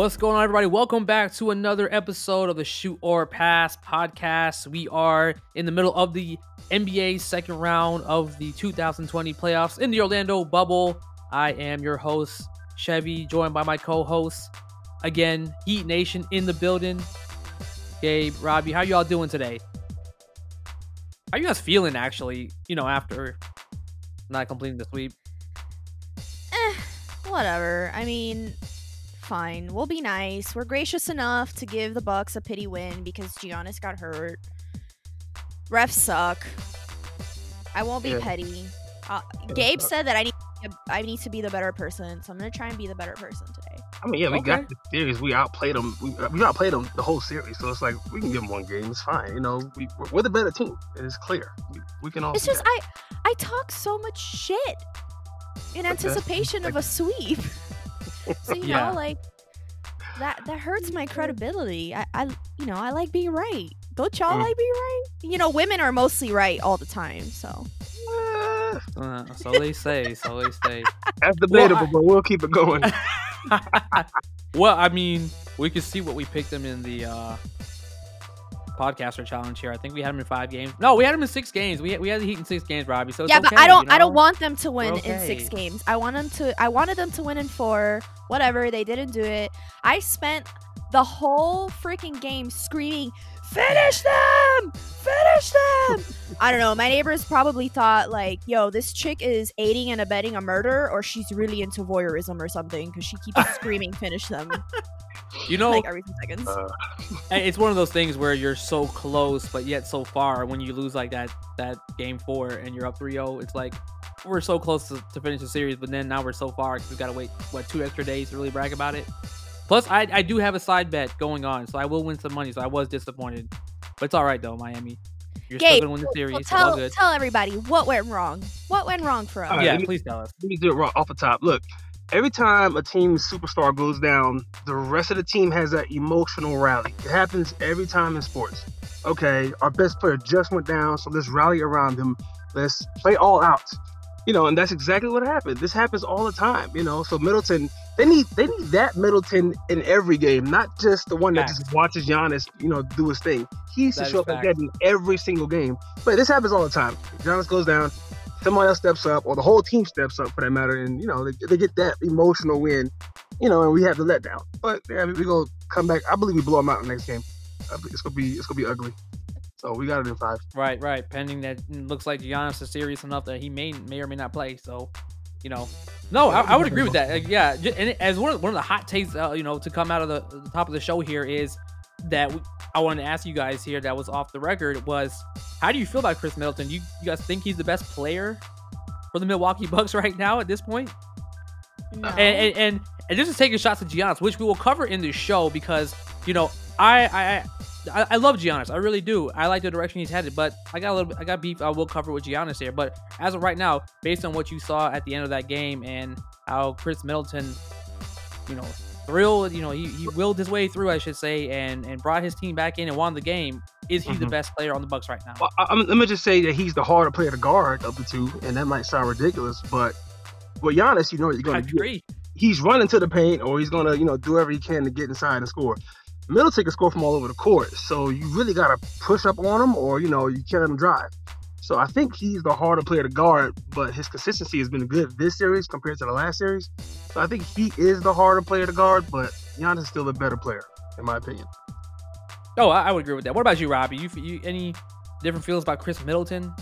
What's going on, everybody? Welcome back to another episode of the Shoot or Pass podcast. We are in the middle of the NBA second round of the 2020 playoffs in the Orlando bubble. I am your host, Chevy, joined by my co host, again, Heat Nation in the building. Gabe, Robbie, how y'all doing today? How you guys feeling, actually, you know, after not completing the sweep? Eh, whatever. I mean, fine. We'll be nice. We're gracious enough to give the Bucks a pity win because Giannis got hurt. Refs suck. I won't be Yeah. petty. Uh, Gabe suck. said that I need I need to be the better person, so I'm gonna try and be the better person today. I mean, yeah, we Okay. got the series. We outplayed them. We, we outplayed them the whole series. So it's like we can give them one game. It's fine. You know, we, we're, we're the better team. It is clear. We, we can all. It's just that. I I talk so much shit in anticipation of a sweep. so you Yeah. know, like that that hurts my credibility. I, I you know, I like being right. Don't y'all Mm. like being right? You know, women are mostly right all the time, so Uh, so they say, so they say. that's Well, debatable, I- but we'll keep it going. well, I mean, we can see what we picked them in the uh podcaster challenge here. I think we had them in five games. No, we had them in six games. We had, we had the Heat in six games, Robbie. So it's yeah, but okay, I don't you I don't want them to win We're in six games. I want them to I wanted them to win in four. Whatever, they didn't do it. I spent the whole freaking game screaming, "Finish them! Finish them!" I don't know. My neighbors probably thought like, "Yo, this chick is aiding and abetting a murder, or she's really into voyeurism or something because she keeps screaming, finish them You know, like every few seconds." Uh, it's one of those things where you're so close, but yet so far. When you lose like that that game four and you're up 3-0, it's like we're so close to, to finish the series, but then now we're so far 'cause we've got to wait what two extra days to really brag about it. Plus, I, I do have a side bet going on, so I will win some money. So I was disappointed, but it's all right though, Miami. You're still Gabe, gonna win the series. well, it's all tell good. tell everybody what went wrong. What went wrong for us? All right, yeah, me- please tell us. let me do it raw off the top. Look, every time a team's superstar goes down, the rest of the team has that emotional rally. It happens every time in sports. Okay, our best player just went down, so let's rally around him. Let's play all out. You know, and that's exactly what happened. This happens all the time. You know, so Middleton, they need they need that Middleton in every game, not just the one that just watches Giannis, you know, do his thing. He That to show up like facts. that in every single game. But this happens all the time. Giannis goes down, somebody else steps up, or the whole team steps up for that matter, and you know they, they get that emotional win, you know, and we have the letdown. But yeah, we gonna come back. I believe we blow them out in the next game. It's gonna be it's gonna be ugly. So we got it in five. Right, right. Pending that looks like Giannis is serious enough that he may may or may not play. So, you know, no, I, I would agree with that. Like, yeah, and as one of, one of the hot takes, uh, you know, to come out of the, the top of the show here is that we, I wanted to ask you guys here that was off the record was how do you feel about Khris Middleton? You you guys think he's the best player for the Milwaukee Bucks right now at this point? No. and, and and and this is taking shots at Giannis, which we will cover in this show because you know I I I, I love Giannis, I really do. I like the direction he's headed, but I got a little bit, I got beef. I will cover with Giannis here, but as of right now, based on what you saw at the end of that game and how Khris Middleton, you know, thrilled, you know, he, he willed his way through, I should say, and and brought his team back in and won the game. Is he the Mhm. best player on the Bucks right now? Well, I, I'm, let me just say that he's the harder player to guard of the two, and that might sound ridiculous, but with Giannis, you know what you're I gonna get. agree. he's running to the paint or he's gonna, you know, do whatever he can to get inside and score. Middleton can score from all over the court, so you really gotta push up on him or you know you can't let him drive. So I think he's the harder player to guard, but his consistency has been good this series compared to the last series. So I think he is the harder player to guard, but Giannis is still a better player, in my opinion. Oh, I, I would agree with that. What about you, Robbie? You, you any different feels about Khris Middleton?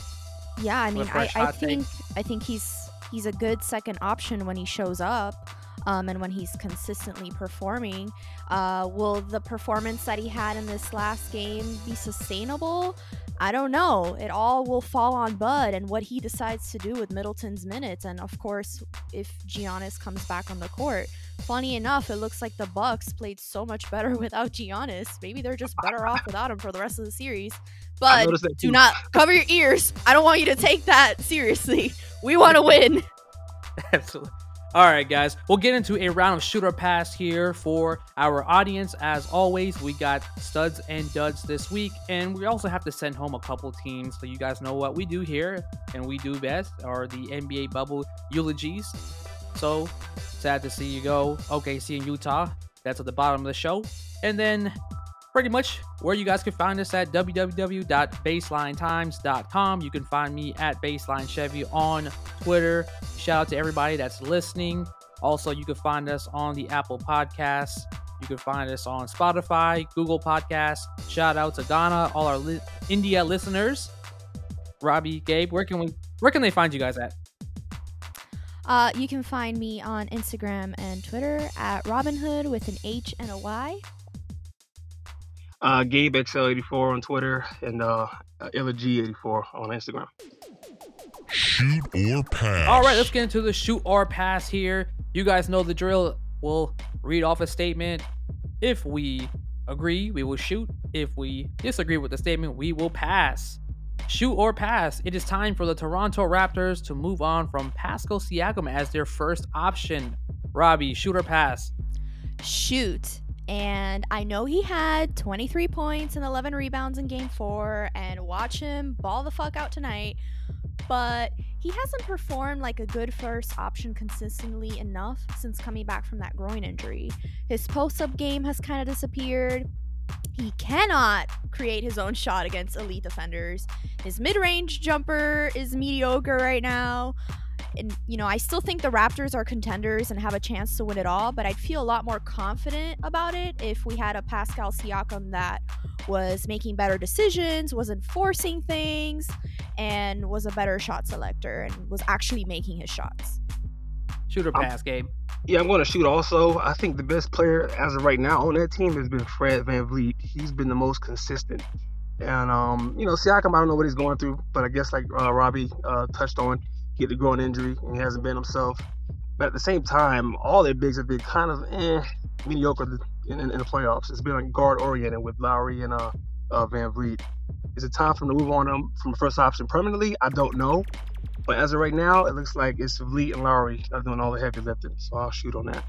Yeah, I mean, a I, fresh I hot take. think I think he's he's a good second option when he shows up, um, and when he's consistently performing. Uh, will the performance that he had in this last game be sustainable? I don't know. It all will fall on Bud and what he decides to do with Middleton's minutes, and of course, if Giannis comes back on the court. Funny enough, it looks like the Bucks played so much better without Giannis. Maybe they're just better off without him for the rest of the series. But do not cover your ears. I don't want you to take that seriously. We want to win. Absolutely. All right, guys. We'll get into a round of shooter pass here for our audience. As always, we got studs and duds this week, and we also have to send home a couple teams so you guys know what we do here and we do best are the NBA bubble eulogies. So sad to see you go. OKC in Utah. That's at the bottom of the show. And then pretty much where you guys can find us at www.baselinetimes.com. You can find me at Baseline Chevy on Twitter. Shout out to everybody that's listening. Also, you can find us on the Apple Podcasts. You can find us on Spotify, Google Podcasts. Shout out to Ghana, all our li- India listeners. Robbie, Gabe, where can we where can they find you guys at? Uh, you can find me on Instagram and Twitter at Robinhood with an H and a Y. Uh, Gabe XL84 on Twitter and uh, G84 on Instagram. Shoot or pass. All right, let's get into the shoot or pass here. You guys know the drill. We'll read off a statement. If we agree, we will shoot. If we disagree with the statement, we will pass. Shoot or pass. It is time for the Toronto Raptors to move on from Pascal Siakam as their first option. Robbie, shoot or pass? Shoot. And I know he had 23 points and 11 rebounds in game four, and watch him ball the fuck out tonight. But he hasn't performed like a good first option consistently enough since coming back from that groin injury. His post up game has kind of disappeared. He cannot create his own shot against elite defenders. His mid range jumper is mediocre right now. And, you know, I still think the Raptors are contenders and have a chance to win it all, but I'd feel a lot more confident about it if we had a Pascal Siakam that was making better decisions, was enforcing things, and was a better shot selector and was actually making his shots. Shoot or pass, Gabe? Yeah, I'm going to shoot also. I think the best player as of right now on that team has been Fred VanVleet. He's been the most consistent. And, um, you know, Siakam, I don't know what he's going through, but I guess like uh, Robbie uh, touched on, he had a groin injury and he hasn't been himself. But at the same time, all their bigs have been kind of eh, mediocre in, in, in, the playoffs. It's been like guard oriented with Lowry and uh, uh, VanVleet. Is it time for them to move on them from first option permanently? I don't know. But as of right now, it looks like it's VanVleet and Lowry that are doing all the heavy lifting. So I'll shoot on that.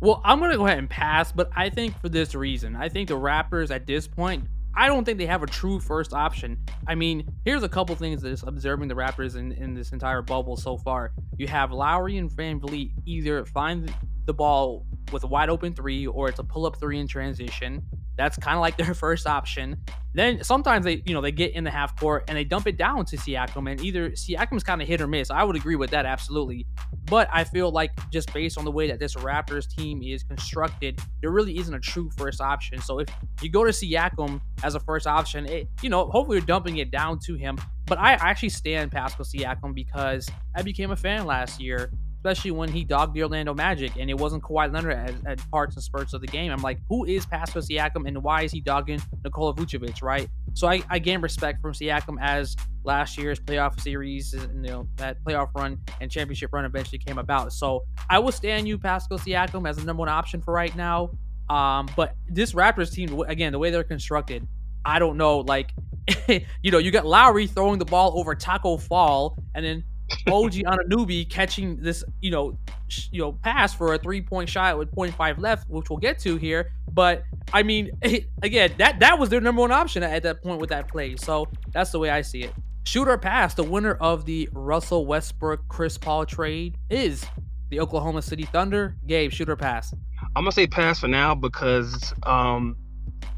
Well, I'm going to go ahead and pass, but I think for this reason. I think the Raptors at this point, I don't think they have a true first option. I mean, here's a couple things that is observing the Raptors in, in this entire bubble so far. You have Lowry and VanVleet either find the ball with a wide open three or it's a pull up three in transition. That's kind of like their first option. Then sometimes they, you know, they get in the half court and they dump it down to Siakam, and either Siakam's kind of hit or miss. I would agree with that absolutely, but I feel like just based on the way that this Raptors team is constructed, there really isn't a true first option. So if you go to Siakam as a first option, it, you know, hopefully you're dumping it down to him. But I actually stand Pascal Siakam because I became a fan last year especially when he dogged the Orlando Magic and it wasn't Kawhi Leonard at, at, parts and spurts of the game. I'm like, who is Pascal Siakam and why is he dogging Nikola Vucevic, right? So I, I gain respect from Siakam as last year's playoff series, you know, that playoff run and championship run eventually came about. So I will stand you, Pascal Siakam, as the number one option for right now. Um, but this Raptors team, again, the way they're constructed, I don't know. Like, you know, you got Lowry throwing the ball over Taco Fall, and then OG Anunoby catching this, you know, sh- you know, pass for a three-point shot with 0.5 left, which we'll get to here. But I mean, again, that that was their number one option at that point with that play. So that's the way I see it. Shooter pass, the winner of the Russell Westbrook Chris Paul trade is the Oklahoma City Thunder. Gabe, shooter pass. I'm gonna say pass for now because um,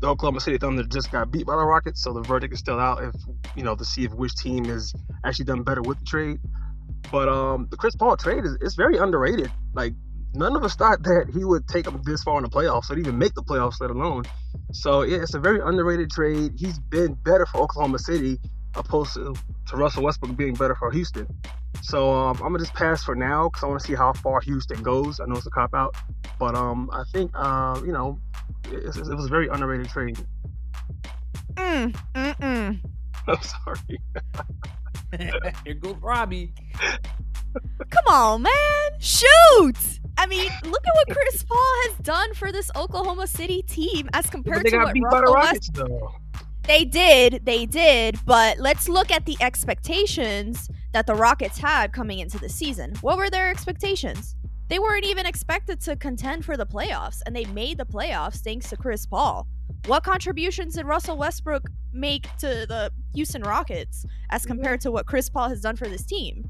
the Oklahoma City Thunder just got beat by the Rockets, so the verdict is still out. If you know to see if which team has actually done better with the trade. But um, the Chris Paul trade is, is very underrated. Like none of us thought that he would take them this far in the playoffs, or even make the playoffs, let alone. So yeah, it's a very underrated trade. He's been better for Oklahoma City opposed to, to Russell Westbrook being better for Houston. So um, I'm gonna just pass for now because I want to see how far Houston goes. I know it's a cop out, but um, I think uh, you know it, it was a very underrated trade. Mm, mm, mm. I'm sorry. Here goes Robbie. Come on, man. Shoot. I mean, look at what Chris Paul has done for this Oklahoma City team as compared to what Russell Rockets, They did, they did, but let's look at the expectations that the Rockets had coming into the season. What were their expectations? They weren't even expected to contend for the playoffs, and they made the playoffs thanks to Chris Paul. What contributions did Russell Westbrook make to the Houston Rockets as mm-hmm. compared to what Chris Paul has done for this team?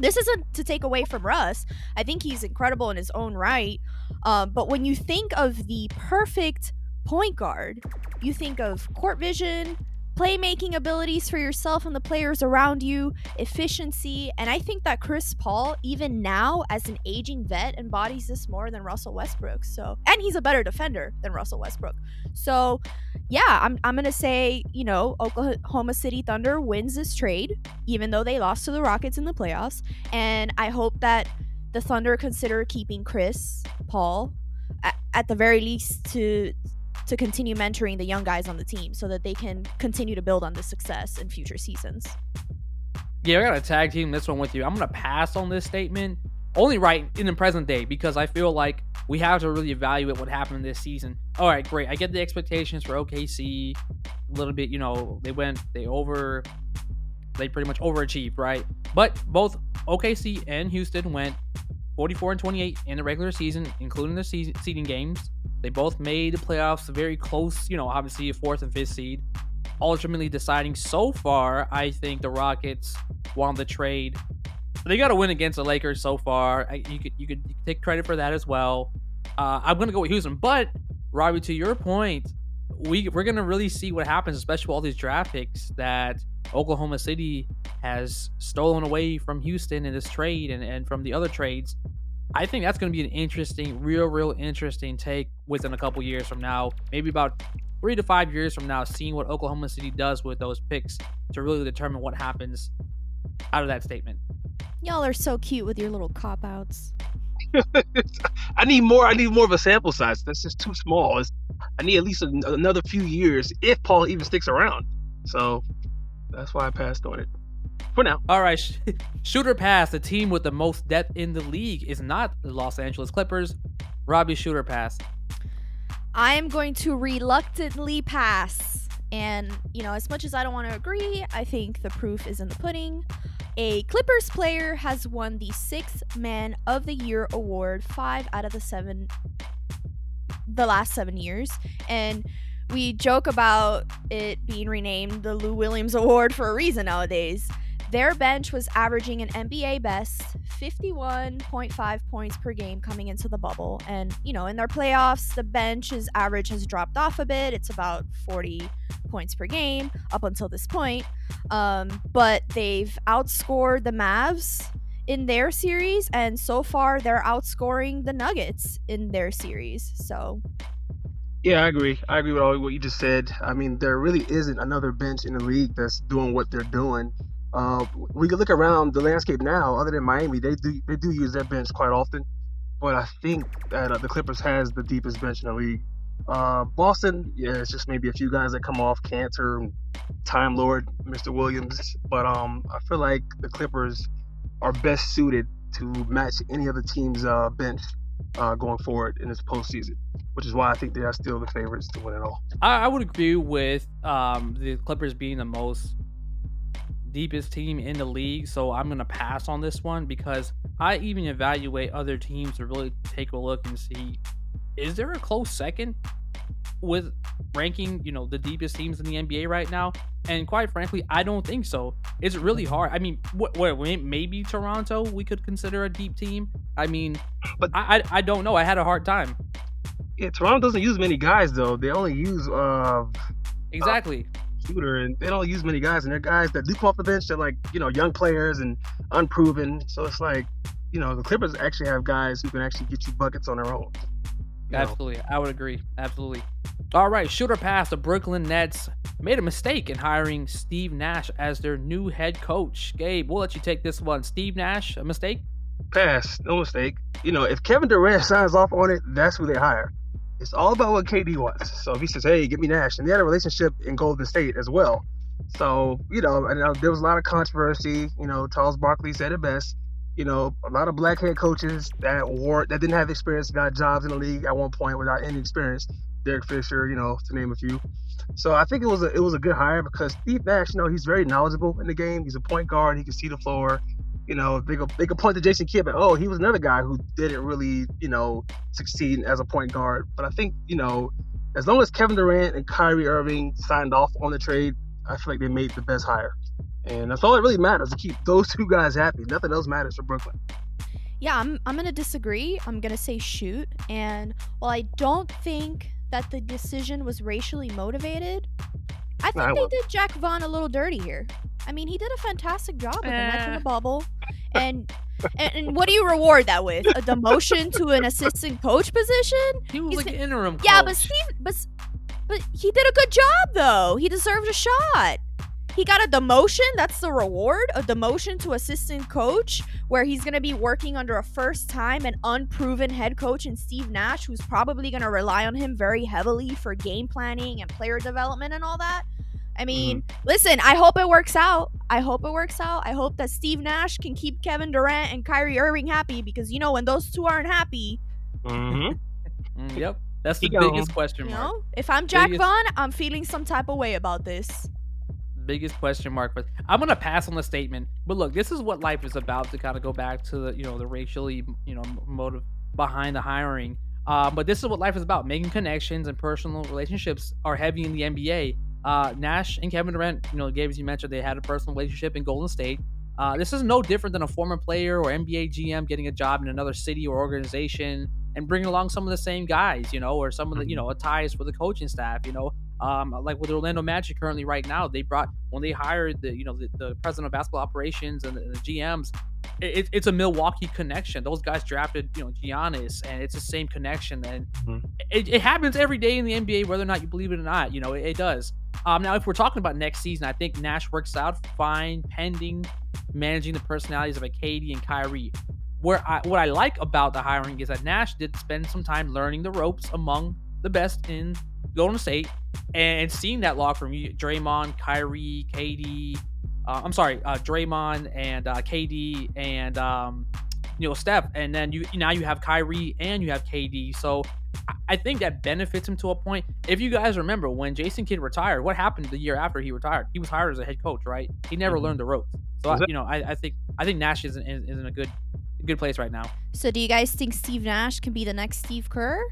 This isn't to take away from Russ. I think he's incredible in his own right. Um, but when you think of the perfect point guard, you think of court vision, playmaking abilities for yourself and the players around you, efficiency, and I think that Chris Paul, even now as an aging vet, embodies this more than Russell Westbrook. So, and he's a better defender than Russell Westbrook. So, yeah, I'm I'm gonna say you know Oklahoma City Thunder wins this trade, even though they lost to the Rockets in the playoffs, and I hope that the Thunder consider keeping Chris Paul at, at the very least to to continue mentoring the young guys on the team so that they can continue to build on this success in future seasons. Yeah, I got to tag team this one with you. I'm to pass on this statement only right in the present day because I feel like we have to really evaluate what happened this season. All right, great. I get the expectations for OKC a little bit, you know, they went, they over, they pretty much overachieved, right? But both OKC and Houston went 44 and 28 in the regular season, including the season, seeding games. They both made the playoffs very close, you know, obviously a fourth and fifth seed. Ultimately deciding so far, I think the Rockets won the trade. They got to win against the Lakers so far. I, you could you could take credit for that as well. Uh, I'm gonna go with Houston, but Robbie, to your point, we we're gonna really see what happens, especially with all these draft picks that Oklahoma City has stolen away from Houston in this trade and, and from the other trades. I think that's going to be an interesting, real, real interesting take within a couple years from now, maybe about three to five years from now, seeing what Oklahoma City does with those picks to really determine what happens out of that statement. Y'all are so cute with your little cop outs. I need more. I need more of a sample size. That's just too small. It's, I need at least a, another few years if Paul even sticks around. So that's why I passed on it for now. All right, shooter pass. The team with the most depth in the league is not the Los Angeles Clippers. Robbie, shooter pass. I am going to reluctantly pass. And, you know, as much as I don't want to agree, I think the proof is in the pudding. A Clippers player has won the Sixth Man of the Year award five out of the seven, the last seven years. And we joke about it being renamed the Lou Williams Award for a reason nowadays. Their bench was averaging an NBA best 51.5 points per game coming into the bubble. And, you know, in their playoffs, the bench's average has dropped off a bit. It's about 40 points per game up until this point. Um, but they've outscored the Mavs in their series. And so far, they're outscoring the Nuggets in their series. So yeah, I agree. I agree with all what you just said. I mean, there really isn't another bench in the league that's doing what they're doing. Uh, we can look around the landscape now. Other than Miami, they do they do use their bench quite often, but I think that uh, the Clippers has the deepest bench in the league. Uh, Boston, yeah, it's just maybe a few guys that come off Kanter, Time Lord, Mr. Williams, but um, I feel like the Clippers are best suited to match any other team's uh, bench uh, going forward in this postseason, which is why I think they are still the favorites to win it all. I, I would agree with um, the Clippers being the most deepest team in the league, so I'm gonna pass on this one because I even evaluate other teams to really take a look and see is there a close second with ranking, you know, the deepest teams in the NBA right now? And quite frankly, I don't think so. It's really hard. I mean, what, what maybe Toronto we could consider a deep team. I mean, but I, I, I don't know. I had a hard time. Yeah, Toronto doesn't use many guys though. They only use uh exactly. Uh, shooter, and they don't use many guys, and they're guys that do come off the bench. They're like you know young players and unproven. So it's like you know the Clippers actually have guys who can actually get you buckets on their own. Absolutely, know. I would agree. Absolutely. All right, shooter pass. The Brooklyn Nets made a mistake in hiring Steve Nash as their new head coach. Gabe, we'll let you take this one. Steve Nash, a mistake? Pass, no mistake. You know, if Kevin Durant signs off on it, that's who they hire. It's all about what KD wants. So if he says, "Hey, get me Nash," and they had a relationship in Golden State as well. So you know, and uh, there was a lot of controversy. You know, Charles Barkley said it best. You know, a lot of black head coaches that wore that didn't have experience got jobs in the league at one point without any experience. Derek Fisher, you know, to name a few. So I think it was a it was a good hire because Steve Nash, you know, he's very knowledgeable in the game. He's a point guard. He can see the floor you know, they could they could point to Jason Kidd, but oh, he was another guy who didn't really, you know, succeed as a point guard. But I think, you know, as long as Kevin Durant and Kyrie Irving signed off on the trade, I feel like they made the best hire. And that's all that really matters to keep those two guys happy. Nothing else matters for Brooklyn. Yeah, I'm I'm gonna disagree. I'm gonna say shoot. And while I don't think that the decision was racially motivated, I think Nah, I they did Jacque Vaughn a little dirty here. I mean, he did a fantastic job with the Nets in Eh. the bubble. And, and and what do you reward that with? A demotion to an assistant coach position? He was He's like the- an interim. Yeah, but coach. Steve, but but he did a good job though. He deserved a shot. He got a demotion. That's the reward. A demotion to assistant coach, where he's gonna be working under a first-time and unproven head coach in Steve Nash, who's probably gonna rely on him very heavily for game planning and player development and all that. I mean, listen, I hope it works out. I hope it works out. I hope that Steve Nash can keep Kevin Durant and Kyrie Irving happy because you know when those two aren't happy, Mm-hmm. Mm, yep, that's the He gone. biggest question You mark. know, if I'm Jacque Biggest- Vaughn, I'm feeling some type of way about this. Biggest question mark but i'm gonna pass on the statement. But look this is what life is about to kind of go back to the you know the racially you know motive behind the hiring. Uh, but this is what life is about. Making connections and personal relationships are heavy in the nba uh, nash and kevin durant you know gabe as you mentioned they had a personal relationship in golden state. Uh, this is no different than a former player or nba gm getting a job in another city or organization and bringing along some of the same guys you know or some of the you know ties for the coaching staff you know um, like with Orlando Magic currently right now, they brought when they hired the you know the, the president of basketball operations and the, the GMs. It, it's a Milwaukee connection. Those guys drafted you know Giannis, and it's the same connection. And Mhm. it, it happens every day in the NBA, whether or not you believe it or not. You know it, it does. Um, now, if we're talking about next season, I think Nash works out fine, pending managing the personalities of a KD and Kyrie. Where I what I like about the hiring is that Nash did spend some time learning the ropes among the best in Golden State and seeing that locker room, you- Draymond, Kyrie, KD. Uh, I'm sorry, uh, Draymond and uh, KD and um, you know Steph, and then you now you have Kyrie and you have KD. So I- I think that benefits him to a point. If you guys remember when Jason Kidd retired, what happened the year after he retired? He was hired as a head coach, right? He never Mhm. learned the ropes. So I, you know, I, I think I think Nash is in, is in a good a good place right now. So, do you guys think Steve Nash can be the next Steve Kerr?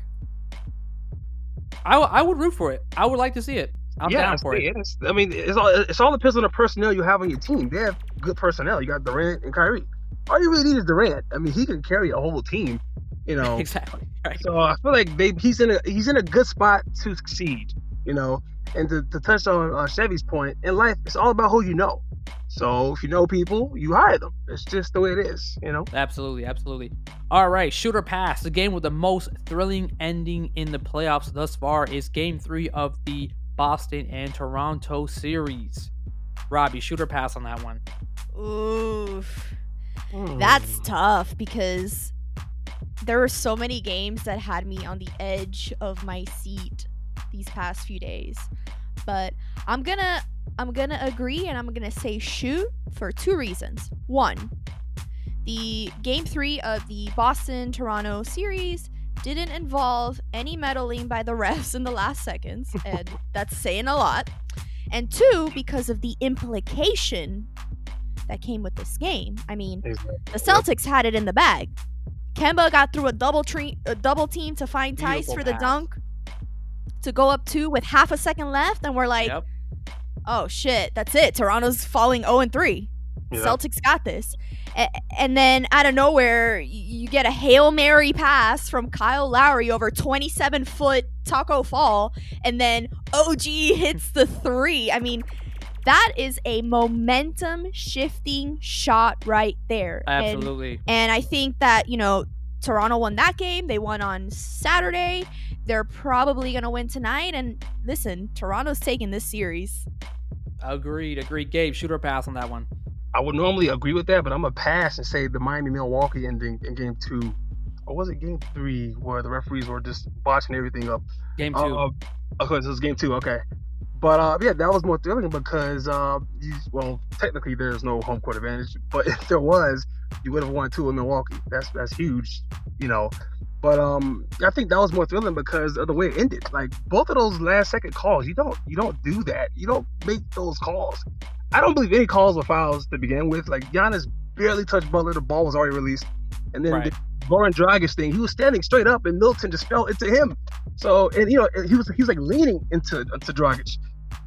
I, w- I would root for it. I would like to see it. I'm yeah, down for it. it's- I mean, it's all it's all depends on the personnel you have on your team. They have good personnel. You got Durant and Kyrie. All you really need is Durant. I mean, he can carry a whole team. You know, Exactly. Right. So I feel like they he's in a he's in a good spot to succeed, you know. And to, to touch on uh, Chevy's point, in life it's all about who you know. So if you know people, you hire them. It's just the way it is, you know. Absolutely, absolutely. All right, shooter pass. The game with the most thrilling ending in the playoffs thus far is Game Three of the Boston and Toronto series. Robbie, shooter pass on that one. Oof. Hmm. That's tough because there were so many games that had me on the edge of my seat these past few days. But I'm gonna I'm gonna agree and I'm gonna say shoot for two reasons. One, the game three of the Boston Toronto series didn't involve any meddling by the refs in the last seconds, and that's saying a lot. And two, because of the implication that came with this game. I mean, the Celtics had it in the bag. Kemba got through a double tre- a double team to find Theis Beautiful for the pass. dunk to go up two with half a second left, and we're like, yep. oh shit, that's it. Toronto's falling 0 and 3. Yeah. Celtics got this. And then out of nowhere, you get a Hail Mary pass from Kyle Lowry over 27 foot Taco Fall, and then OG hits the three. I mean, that is a momentum shifting shot right there. Absolutely. and I think that, you know, Toronto won that game. They won on Saturday. They're probably going to win tonight. And listen, Toronto's taking this series. Agreed. Agreed. Gabe, shooter pass on that one. I would normally agree with that, but I'm gonna pass and say the Miami Milwaukee ending in game two. Or was it game three where the referees were just botching everything up? Game two. Uh, okay, so it was game two. Okay, but uh, yeah, that was more thrilling because uh, you, well, technically there's no home court advantage, but if there was, you would have won two in Milwaukee. That's that's huge, you know. But um, I think that was more thrilling because of the way it ended. Like both of those last second calls, you don't you don't do that. You don't make those calls. I don't believe any calls were fouls to begin with. Like Giannis barely touched Butler, the ball was already released, and then Right. the Goran Dragic thing, he was standing straight up, and Milton just fell into him. So, and you know, he was he was like leaning into into Dragic.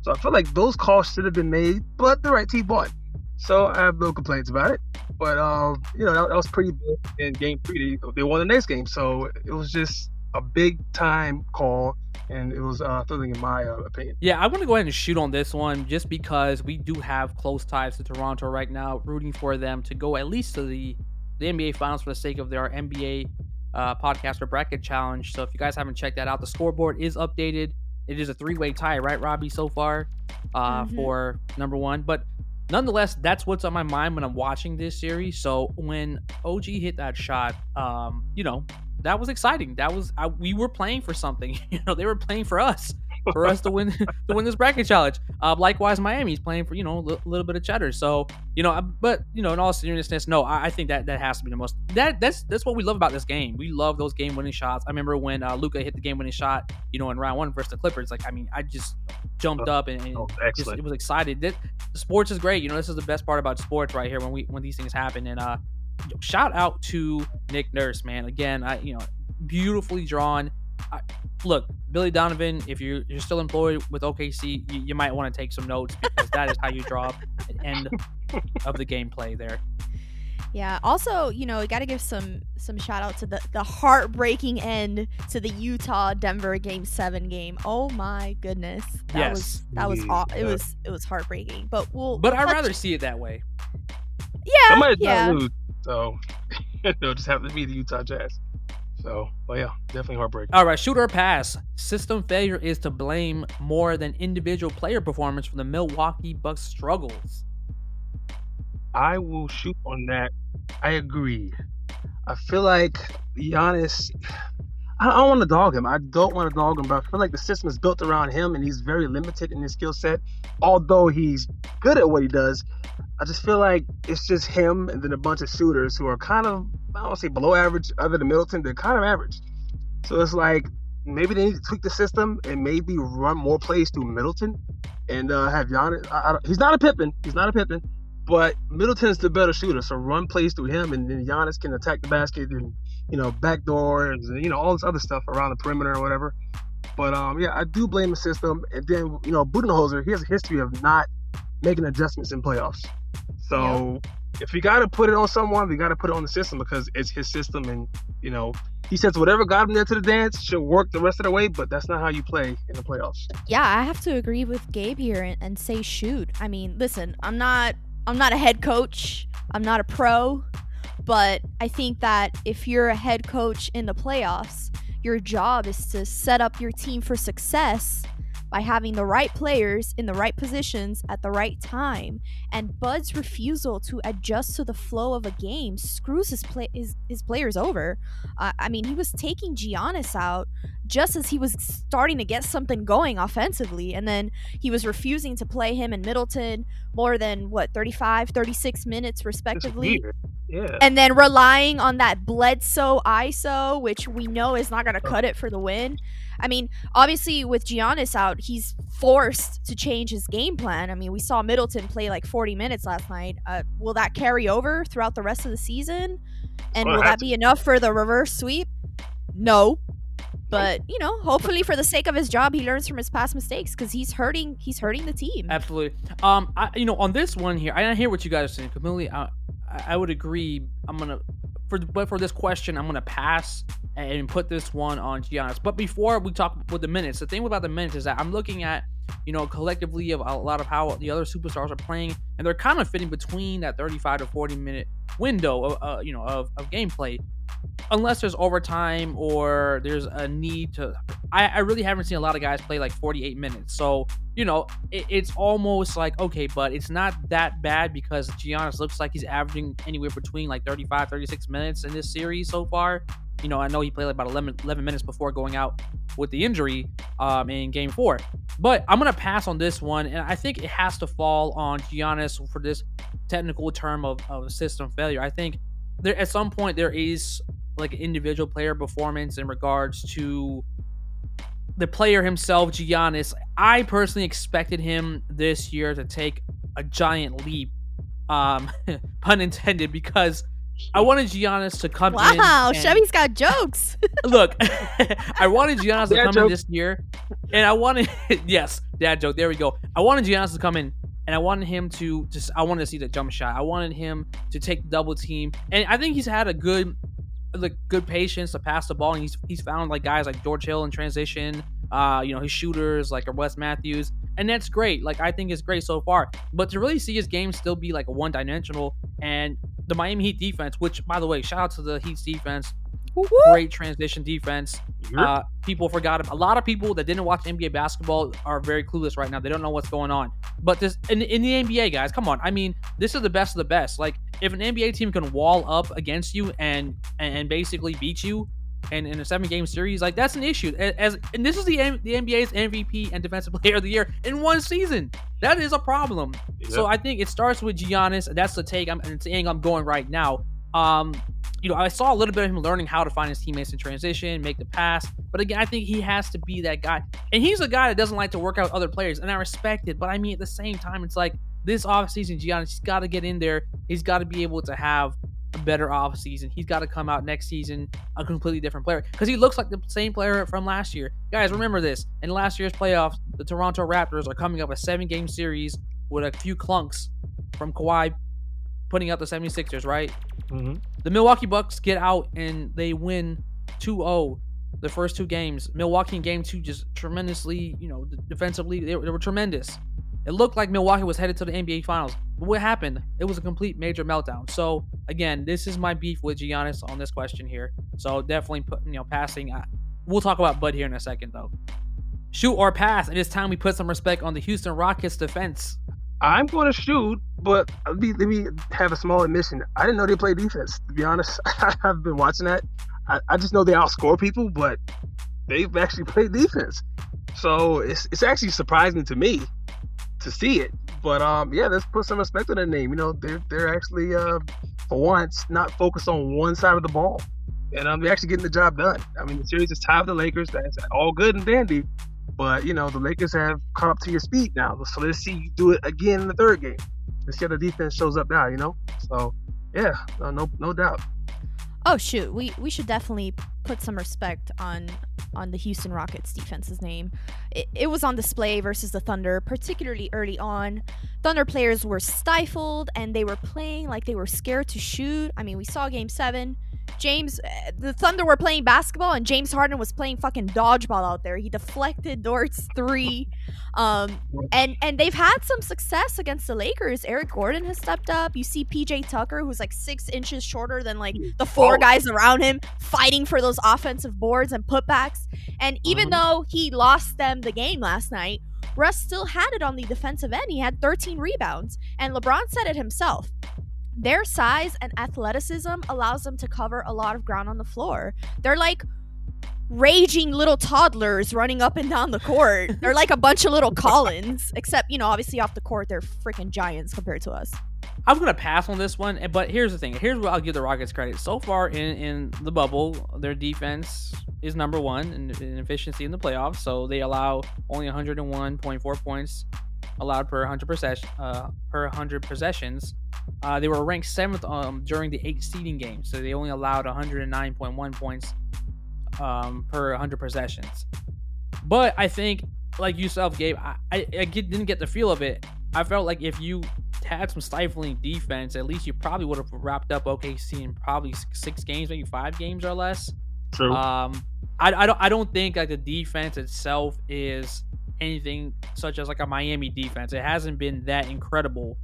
So I feel like those calls should have been made, but the right team won. So I have no complaints about it. But um, you know, that, that was pretty big in game three. They, they won the next game, so it was just a big time call, and it was uh, thrilling in my uh, opinion. Yeah, I want to go ahead and shoot on this one just because we do have close ties to Toronto right now, rooting for them to go at least to the the NBA Finals for the sake of their NBA uh, podcast or bracket challenge. So if you guys haven't checked that out, the scoreboard is updated. It is a three way tie, right, Robbie, so far uh, Mhm. for number one. But nonetheless, that's what's on my mind when I'm watching this series. So when OG hit that shot, um, you know, that was exciting. That was I, we were playing for something. You know, they were playing for us, for us to win to win this bracket challenge. Uh, likewise, Miami's playing for you know a little bit of cheddar. So you know, but you know, in all seriousness, no, I, I think that that has to be the most that that's that's what we love about this game. We love those game winning shots. I remember when uh, Luka hit the game winning shot, you know, in round one versus the Clippers. Like, I mean, I just jumped up and, and Oh, just it was excited. This, sports is great. You know, this is the best part about sports right here when we when these things happen. And uh, shout out to Nick Nurse, man. Again, I you know, beautifully drawn. I, look, Billy Donovan, if you're you're still employed with OKC, you, you might want to take some notes because that is how you draw up an end of the gameplay there. Yeah. Also, you know, we got to give some some shout out to the the heartbreaking end to the Utah Denver Game Seven game. Oh my goodness, that Yes. was that was Yeah. aw- it was it was heartbreaking. But we'll. But we'll I'd touch- rather see it that way. Yeah. Somebody's yeah. not lose, so it'll just have to be the Utah Jazz. So, but yeah, definitely heartbreaking. All right, shoot or pass. System failure is to blame more than individual player performance for the Milwaukee Bucks struggles. I will shoot on that. I agree. I feel like Giannis. I don't want to dog him. I don't want to dog him, but I feel like the system is built around him, and he's very limited in his skill set. Although he's good at what he does, I just feel like it's just him and then a bunch of shooters who are kind of I don't want to say below average. Other than Middleton, they're kind of average. So it's like maybe they need to tweak the system and maybe run more plays through Middleton and uh, have Giannis. I, I, he's not a Pippen. He's not a Pippen. But Middleton's the better shooter, so run plays through him, and then Giannis can attack the basket and you know backdoor and you know all this other stuff around the perimeter or whatever. But um, yeah, I do blame the system. And then you know Budenholzer, he has a history of not making adjustments in playoffs. So if we got to put it on someone, we got to put it on the system because it's his system, and you know he says whatever got him there to the dance should work the rest of the way. But that's not how you play in the playoffs. Yeah, I have to agree with Gabe here and, and say shoot. I mean, listen, I'm not I'm not a head coach. I'm not a pro, but I think that if you're a head coach in the playoffs, your job is to set up your team for success by having the right players in the right positions at the right time. And Bud's refusal to adjust to the flow of a game screws his play his, his players over. Uh, I mean, he was taking Giannis out just as he was starting to get something going offensively and then he was refusing to play him and Middleton more than what 35 36 minutes respectively. Yeah. and then relying on that Bledsoe ISO which we know is not going to cut it for the win. I mean, obviously with Giannis out, he's forced to change his game plan. I mean, we saw Middleton play like 40 minutes last night. Uh, will that carry over throughout the rest of the season? And Well, will has that be enough for the reverse sweep? No. But, you know, hopefully for the sake of his job, he learns from his past mistakes cuz he's hurting he's hurting the team. Absolutely. Um, I, you know, on this one here, I hear what you guys are saying. Completely, I, I I would agree. I'm gonna for but for this question, I'm gonna pass and put this one on Giannis. But before we talk with the minutes, the thing about the minutes is that I'm looking at you know collectively of a lot of how the other superstars are playing, and they're kind of fitting between that 35 to 40 minute window, of, uh, you know, of, of gameplay. Unless there's overtime or there's a need to, I, I really haven't seen a lot of guys play like 48 minutes. So you know, it, it's almost like okay, but it's not that bad because Giannis looks like he's averaging anywhere between like 35, 36 minutes in this series so far. You know, I know he played like about 11, 11 minutes before going out with the injury um, in game four. But I'm going to pass on this one, and I think it has to fall on Giannis for this technical term of, of system failure. I think there at some point there is like an individual player performance in regards to the player himself, Giannis. I personally expected him this year to take a giant leap, um, pun intended, because I wanted Giannis to come in. Wow, Chevy's got jokes. Look, I wanted Giannis to come joke. in this year, and I wanted yes, dad joke. There we go. I wanted Giannis to come in and I wanted him to just I wanted to see the jump shot. I wanted him to take the double team, and I think he's had a good like good patience to pass the ball, and he's he's found like guys like George Hill in transition. Uh, you know, his shooters like Wes Matthews, and that's great. Like I think it's great so far. But to really see his game still be like one dimensional, and the Miami Heat defense, which by the way, shout out to the Heat's defense, great transition defense. Uh, people forgot him. a lot of people that didn't watch NBA basketball are very clueless right now. They don't know what's going on. But this in, in the NBA, guys, come on. I mean, this is the best of the best. Like if an NBA team can wall up against you and and basically beat you in, in a seven game series, like that's an issue. As and this is the the NBA's MVP and Defensive Player of the Year in one season. That is a problem. So I think it starts with Giannis. That's the take I'm saying I'm going right now. Um, you know, I saw a little bit of him learning how to find his teammates in transition, make the pass. But again, I think he has to be that guy. And he's a guy that doesn't like to work out with other players, and I respect it. But I mean, at the same time, it's like this offseason, Giannis, he's got to get in there. He's got to be able to have a better offseason. He's got to come out next season a completely different player because he looks like the same player from last year. Guys, remember this. In last year's playoffs, the Toronto Raptors are coming up a seven game series with a few clunks from Kawhi putting out the 76ers, right? Mm-hmm. The Milwaukee Bucks get out and they win 2-0 the first two games. Milwaukee in game two just tremendously, you know, defensively, they, they were tremendous. It looked like Milwaukee was headed to the NBA Finals. But what happened? It was a complete major meltdown. So again, this is my beef with Giannis on this question here. So definitely put, you know, passing. We'll talk about Bud here in a second though. Shoot or pass. It is time we put some respect on the Houston Rockets defense. I'm going to shoot, but let me, let me have a small admission. I didn't know they play defense. To be honest, I've been watching that. I, I just know they outscore people, but they've actually played defense. So it's it's actually surprising to me to see it. But um, yeah, let's put some respect on their name. You know, they're they're actually uh, for once not focused on one side of the ball, and um, they're actually getting the job done. I mean, the series is tied with the Lakers. That's all good and dandy. But you know, the Lakers have caught up to your speed now. So let's see you do it again in the third game. Let's see how the defense shows up now. You know, so yeah, no, no, no doubt. Oh shoot, we we should definitely put some respect on on the Houston Rockets defense's name. It, it, was on display versus the Thunder, particularly early on. Thunder players were stifled and they were playing like they were scared to shoot. I mean, we saw game 7. James, uh, the Thunder were playing basketball, and James Harden was playing fucking dodgeball out there. He deflected Dort's three, um, and and they've had some success against the Lakers. Eric Gordon has stepped up. You see PJ Tucker, who's like six inches shorter than like the four guys around him, fighting for those offensive boards and putbacks. And even Mhm. though he lost them the game last night, Russ still had it on the defensive end. He had 13 rebounds, and LeBron said it himself their size and athleticism allows them to cover a lot of ground on the floor. They're like raging little toddlers running up and down the court. They're like a bunch of little Collins, except, you know, obviously off the court, they're freaking giants compared to us. I'm gonna pass on this one, eh, but here's the thing. Here's where I'll give the Rockets credit. So far in in the bubble, their defense is number one in, in efficiency in the playoffs. So they allow only 101.4 points allowed per 100 possession uh, per 100 possessions. Uh, they were ranked seventh um, during the eight seeding games, so they only allowed 109.1 points um, per 100 possessions. But I think, like yourself, Gabe, I, I, I get, didn't get the feel of it. I felt like if you had some stifling defense, at least you probably would have wrapped up OKC in probably six games, maybe five games or less. True. Um, I, I don't I don't think like the defense itself is anything such as like a Miami defense. It hasn't been that incredible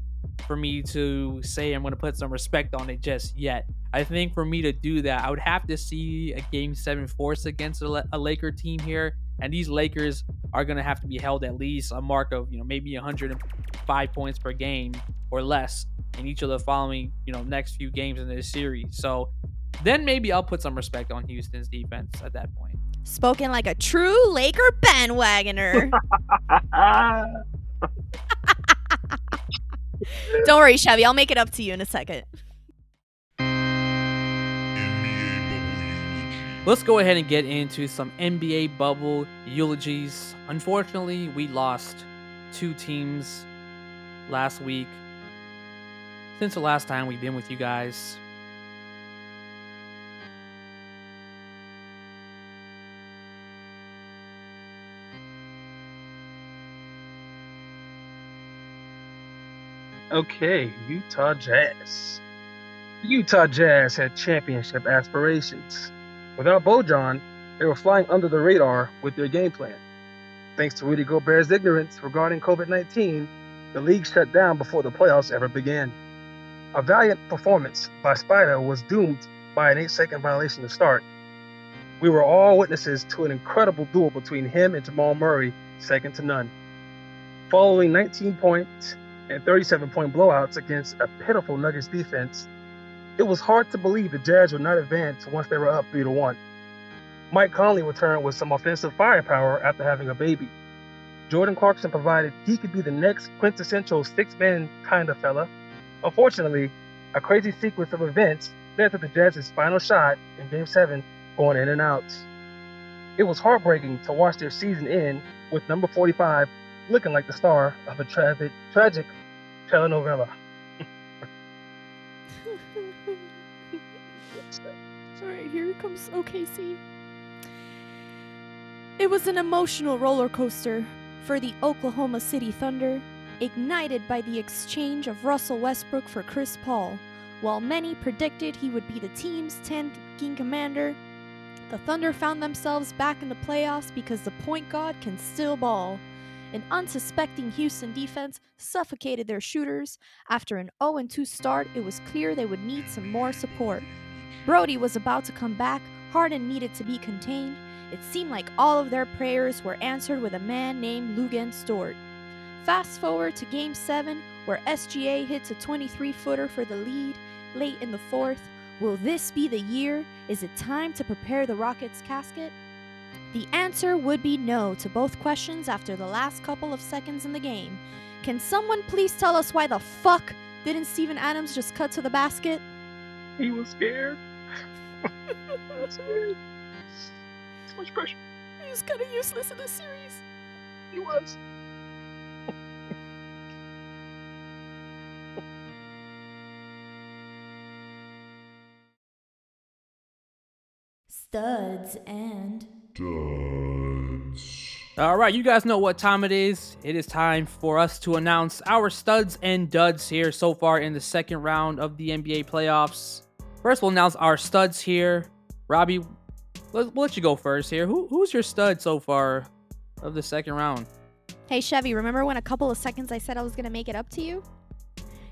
for me to say I'm going to put some respect on it just yet. I think for me to do that, I would have to see a game seven force against a, a Laker team here, and these Lakers are going to have to be held at least a mark of you know maybe 105 points per game or less in each of the following you know next few games in this series. So then maybe I'll put some respect on Houston's defense at that point. Spoken like a true Laker bandwagoner. Don't worry, Chevy. I'll make it up to you in a second. NBA bubble eulogy. Let's go ahead and get into some NBA bubble eulogies. Unfortunately, we lost two teams last week. Since the last time we've been with you guys, Okay, Utah Jazz. The Utah Jazz had championship aspirations. Without Bojan, they were flying under the radar with their game plan. Thanks to Rudy Gobert's ignorance regarding COVID 19, the league shut down before the playoffs ever began. A valiant performance by Spider was doomed by an 8 second violation to start. We were all witnesses to an incredible duel between him and Jamal Murray, second to none. Following 19 points and 37 point blowouts against a pitiful Nuggets defense, it was hard to believe the Jazz would not advance once they were up 3 to 1. Mike Conley returned with some offensive firepower after having a baby. Jordan Clarkson provided he could be the next quintessential six man kind of fella. Unfortunately, a crazy sequence of events led to the Jazz's final shot in Game 7 going in and out. It was heartbreaking to watch their season end with number 45 looking like the star of a tragic, tragic telenovela. Right, here comes OKC. It was an emotional roller coaster for the Oklahoma City Thunder, ignited by the exchange of Russell Westbrook for Chris Paul. While many predicted he would be the team's 10th king commander, the Thunder found themselves back in the playoffs because the point guard can still ball. An unsuspecting Houston defense suffocated their shooters. After an 0 2 start, it was clear they would need some more support. Brodie was about to come back, Harden needed to be contained. It seemed like all of their prayers were answered with a man named Luguentz Dort. Fast forward to Game 7, where SGA hits a 23 footer for the lead late in the fourth. Will this be the year? Is it time to prepare the Rockets' casket? The answer would be no to both questions after the last couple of seconds in the game. Can someone please tell us why the fuck didn't Steven Adams just cut to the basket? He was scared. That's scared. So much pressure. He was kind of useless in this series. He was. Studs and Duds. All right, you guys know what time it is. It is time for us to announce our studs and duds here so far in the second round of the NBA playoffs. First, we'll announce our studs here. Robbie, let, we'll let you go first here. Who, who's your stud so far of the second round? Hey Chevy, remember when a couple of seconds I said I was gonna make it up to you?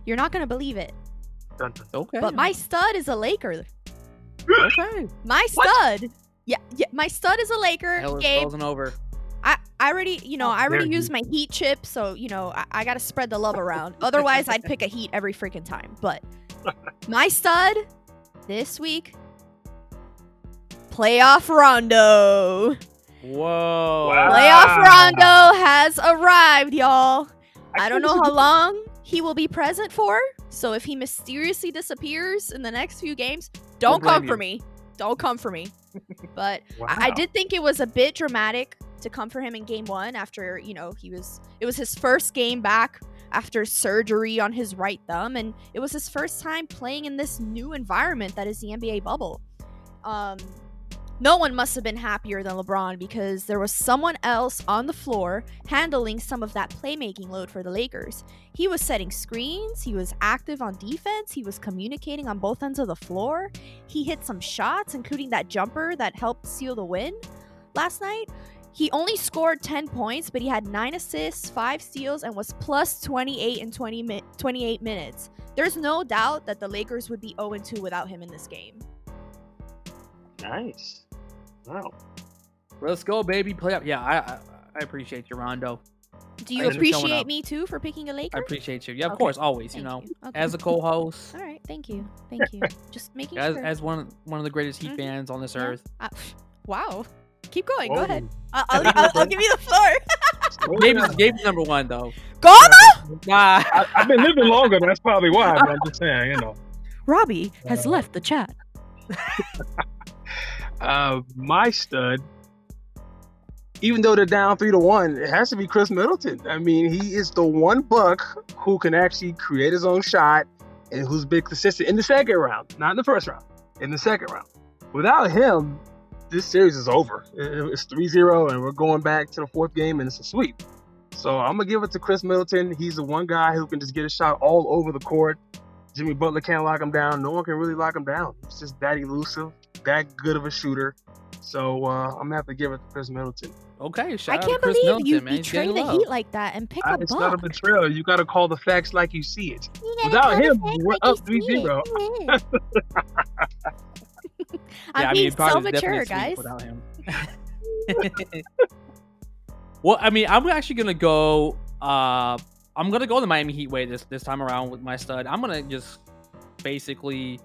You're not gonna believe it, Dun, dun. Okay. but my stud is a Laker. okay. My stud, yeah, yeah, my stud is a Laker. Hell is Gabe, frozen over. I, I already, you know, I already dare used my Heat chip, so you know, I, I gotta spread the love around. Otherwise, I'd pick a Heat every freaking time. But my stud this week, playoff Rondo. Whoa. Wow. Playoff. Rondo has arrived, y'all. I don't know how long he will be present for. So if he mysteriously disappears in the next few games, don't blame come for you. me. Don't come for me. But Wow. I, I did think it was a bit dramatic to come for him in game one after, you know, he was it was his first game back after surgery on his right thumb, and it was his first time playing in this new environment that is the NBA bubble. Um no one must have been happier than LeBron because there was someone else on the floor handling some of that playmaking load for the Lakers. He was setting screens, he was active on defense, he was communicating on both ends of the floor. He hit some shots, including that jumper that helped seal the win last night. He only scored 10 points, but he had 9 assists, 5 steals, and was plus 28 in 20 mi- 28 minutes. There's no doubt that the Lakers would be 0 2 without him in this game. Nice. Wow. Let's go, baby. Play up. Yeah, I, I I appreciate you, Rondo. Do you Thanks for showing appreciate me too for picking a Laker? I appreciate you. Yeah, of Okay. course, always. You Thank know, Okay. as a co-host, All right, thank you, thank you. Just making as sure. as one of- one of the greatest Heat Mhm. fans on this Yeah. earth. Uh, wow. Keep going. Go ahead. I'll, I'll, I'll, I'll give you the floor. Slow Gabe down. is Gabe's number one though. Goma! Nah. I, I've been living longer. That's probably why. But I'm just saying, you know. Robbie has left the chat. Uh, my stud, even though they're down three to one, it has to be Khris Middleton. I mean, he is the one buck who can actually create his own shot and who's been consistent in the second round, not in the first round, in the second round. Without him, this series is over. It's 3-0 and we're going back to the fourth game and it's a sweep. So I'm gonna give it to Khris Middleton. He's the one guy who can just get a shot all over the court. Jimmy Butler can't lock him down. No one can really lock him down. He's just that elusive, that good of a shooter. So uh, I'm gonna have to give it to Khris Middleton. Okay, shout I can't to Khris believe Middleton, you man. He's betray getting the love. Heat like that and pick I- a it's not a buck. betrayal. You got to call the facts like you see it. You Without him, we're like up you 3-0. it. I'm yeah, I mean, so probably is mature, guys. Without him. well, I mean, I'm actually gonna go. Uh, I'm gonna go the Miami Heat way this this time around with my stud. I'm gonna just basically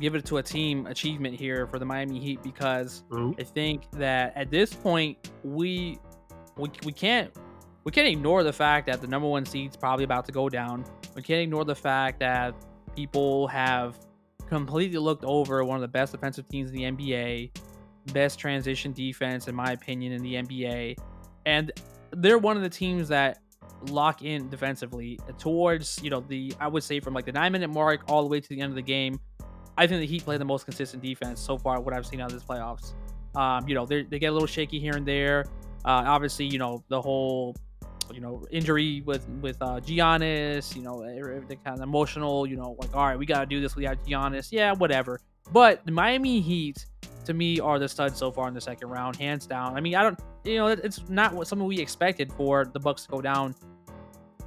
give it to a team achievement here for the Miami Heat because Ooh. I think that at this point we we, we can't we can't ignore the fact that the number one seed's probably about to go down. We can't ignore the fact that people have completely looked over one of the best defensive teams in the NBA, best transition defense in my opinion in the NBA, and they're one of the teams that lock in defensively towards you know the I would say from like the nine minute mark all the way to the end of the game. I think the Heat play the most consistent defense so far. What I've seen out of this playoffs. Um, you know, they get a little shaky here and there. Uh, obviously, you know the whole, you know, injury with with uh, Giannis. You know, everything kind of emotional. You know, like all right, we got to do this without Giannis. Yeah, whatever. But the Miami Heat, to me, are the studs so far in the second round, hands down. I mean, I don't, you know, it's not what something we expected for the Bucks to go down.